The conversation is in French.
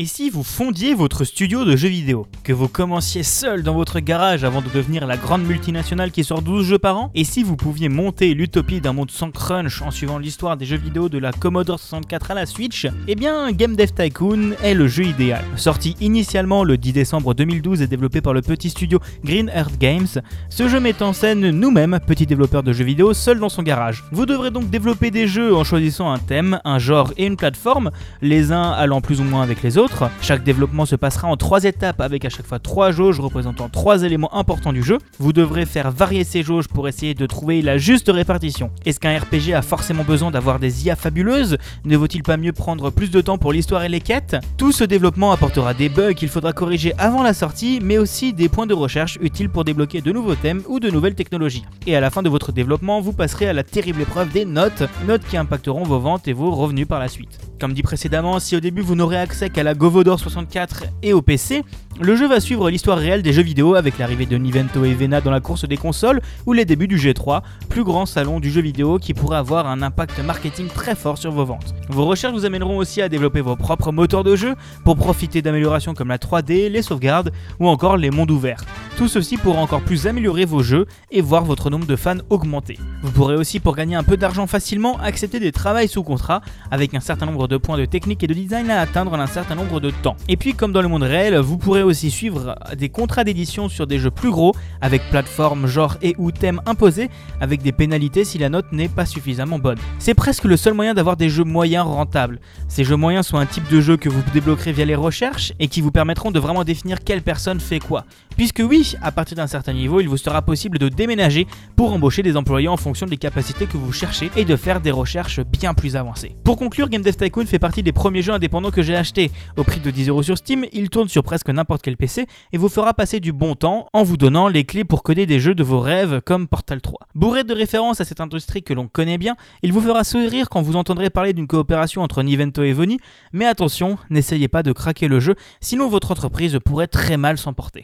Et si vous fondiez votre studio de jeux vidéo Que vous commenciez seul dans votre garage avant de devenir la grande multinationale qui sort 12 jeux par an Et si vous pouviez monter l'utopie d'un monde sans crunch en suivant l'histoire des jeux vidéo de la Commodore 64 à la Switch Eh bien, Game Dev Tycoon est le jeu idéal. Sorti initialement le 10 décembre 2012 et développé par le petit studio Green Earth Games, ce jeu met en scène nous-mêmes, petits développeurs de jeux vidéo, seuls dans son garage. Vous devrez donc développer des jeux en choisissant un thème, un genre et une plateforme, les uns allant plus ou moins avec les autres chaque développement se passera en trois étapes avec à chaque fois trois jauges représentant trois éléments importants du jeu. Vous devrez faire varier ces jauges pour essayer de trouver la juste répartition. Est-ce qu'un RPG a forcément besoin d'avoir des IA fabuleuses? Ne vaut-il pas mieux prendre plus de temps pour l'histoire et les quêtes? Tout ce développement apportera des bugs qu'il faudra corriger avant la sortie, mais aussi des points de recherche utiles pour débloquer de nouveaux thèmes ou de nouvelles technologies. Et à la fin de votre développement, vous passerez à la terrible épreuve des notes, notes qui impacteront vos ventes et vos revenus par la suite. Comme dit précédemment, si au début vous n'aurez accès qu'à la Govodor 64 et au PC, le jeu va suivre l'histoire réelle des jeux vidéo avec l'arrivée de Nivento et Vena dans la course des consoles ou les débuts du G3, plus grand salon du jeu vidéo qui pourrait avoir un impact marketing très fort sur vos ventes. Vos recherches vous amèneront aussi à développer vos propres moteurs de jeu pour profiter d'améliorations comme la 3D, les sauvegardes ou encore les mondes ouverts. Tout ceci pourra encore plus améliorer vos jeux et voir votre nombre de fans augmenter. Vous pourrez aussi, pour gagner un peu d'argent facilement, accepter des travails sous contrat avec un certain nombre de points de technique et de design à atteindre en un certain nombre de temps. Et puis, comme dans le monde réel, vous pourrez aussi suivre des contrats d'édition sur des jeux plus gros, avec plateforme, genre et ou thème imposés, avec des pénalités si la note n'est pas suffisamment bonne. C'est presque le seul moyen d'avoir des jeux moyens rentables. Ces jeux moyens sont un type de jeu que vous débloquerez via les recherches et qui vous permettront de vraiment définir quelle personne fait quoi. Puisque oui, à partir d'un certain niveau, il vous sera possible de déménager pour embaucher des employés en fonction des capacités que vous cherchez et de faire des recherches bien plus avancées. Pour conclure, Game Dev Tycoon fait partie des premiers jeux indépendants que j'ai achetés. Au prix de 10€ sur Steam, il tourne sur presque n'importe quel PC et vous fera passer du bon temps en vous donnant les clés pour coder des jeux de vos rêves comme Portal 3. Bourré de références à cette industrie que l'on connaît bien, il vous fera sourire quand vous entendrez parler d'une coopération entre Nivento et Vony, mais attention, n'essayez pas de craquer le jeu, sinon votre entreprise pourrait très mal s'emporter.